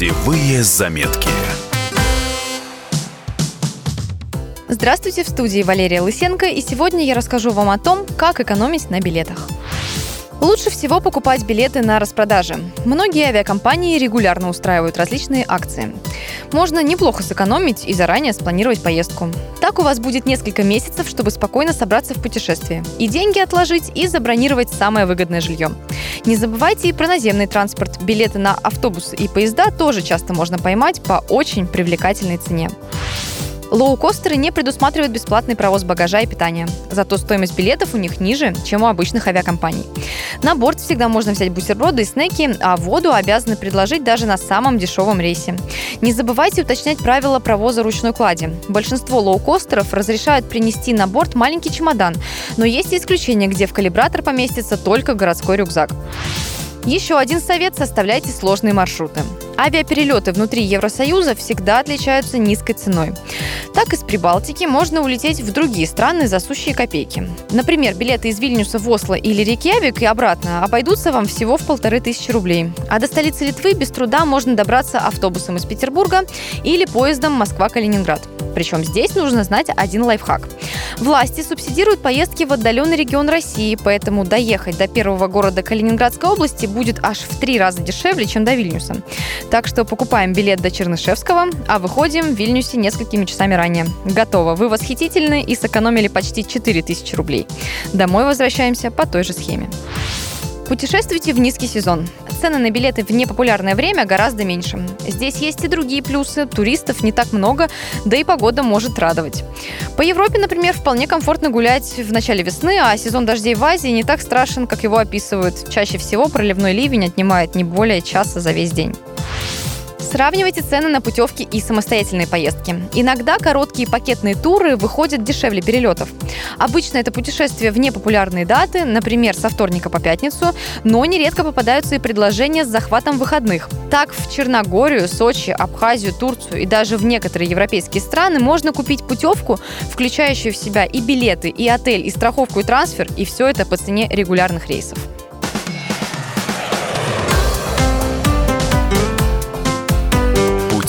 Путевые заметки. Здравствуйте, в студии Валерия Лысенко, и сегодня я расскажу вам о том, как экономить на билетах. Лучше всего покупать билеты на распродаже. Многие авиакомпании регулярно устраивают различные акции. Можно неплохо сэкономить и заранее спланировать поездку. Так у вас будет несколько месяцев, чтобы спокойно собраться в путешествие. И деньги отложить, и забронировать самое выгодное жилье. Не забывайте и про наземный транспорт. Билеты на автобусы и поезда тоже часто можно поймать по очень привлекательной цене. Лоукостеры не предусматривают бесплатный провоз багажа и питания. Зато стоимость билетов у них ниже, чем у обычных авиакомпаний. На борт всегда можно взять бутерброды и снеки, а воду обязаны предложить даже на самом дешевом рейсе. Не забывайте уточнять правила провоза ручной клади. Большинство лоукостеров разрешают принести на борт маленький чемодан, но есть и исключения, где в калибратор поместится только городской рюкзак. Еще один совет – составляйте сложные маршруты. Авиаперелеты внутри Евросоюза всегда отличаются низкой ценой. Так из Прибалтики можно улететь в другие страны за сущие копейки. Например, билеты из Вильнюса в Осло или Рейкьявик и обратно обойдутся вам всего в полторы тысячи рублей. А до столицы Литвы без труда можно добраться автобусом из Петербурга или поездом Москва-Калининград. Причем здесь нужно знать один лайфхак. Власти субсидируют поездки в отдаленный регион России, поэтому доехать до первого города Калининградской области будет аж в три раза дешевле, чем до Вильнюса. Так что покупаем билет до Чернышевского, а выходим в Вильнюсе несколькими часами ранее. Готово. Вы восхитительны и сэкономили почти 4000 рублей. Домой возвращаемся по той же схеме. Путешествуйте в низкий сезон. Цены на билеты в непопулярное время гораздо меньше. Здесь есть и другие плюсы. Туристов не так много, да и погода может радовать. По Европе, например, вполне комфортно гулять в начале весны, а сезон дождей в Азии не так страшен, как его описывают. Чаще всего проливной ливень отнимает не более часа за весь день. Сравнивайте цены на путевки и самостоятельные поездки. Иногда короткие пакетные туры выходят дешевле перелетов. Обычно это путешествия в непопулярные даты, например, со вторника по пятницу, но нередко попадаются и предложения с захватом выходных. Так, в Черногорию, Сочи, Абхазию, Турцию и даже в некоторые европейские страны можно купить путевку, включающую в себя и билеты, и отель, и страховку, и трансфер, и все это по цене регулярных рейсов.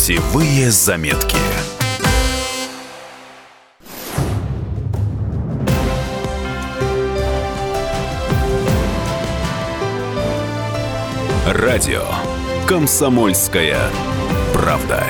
Путевые заметки. Радио «Комсомольская правда».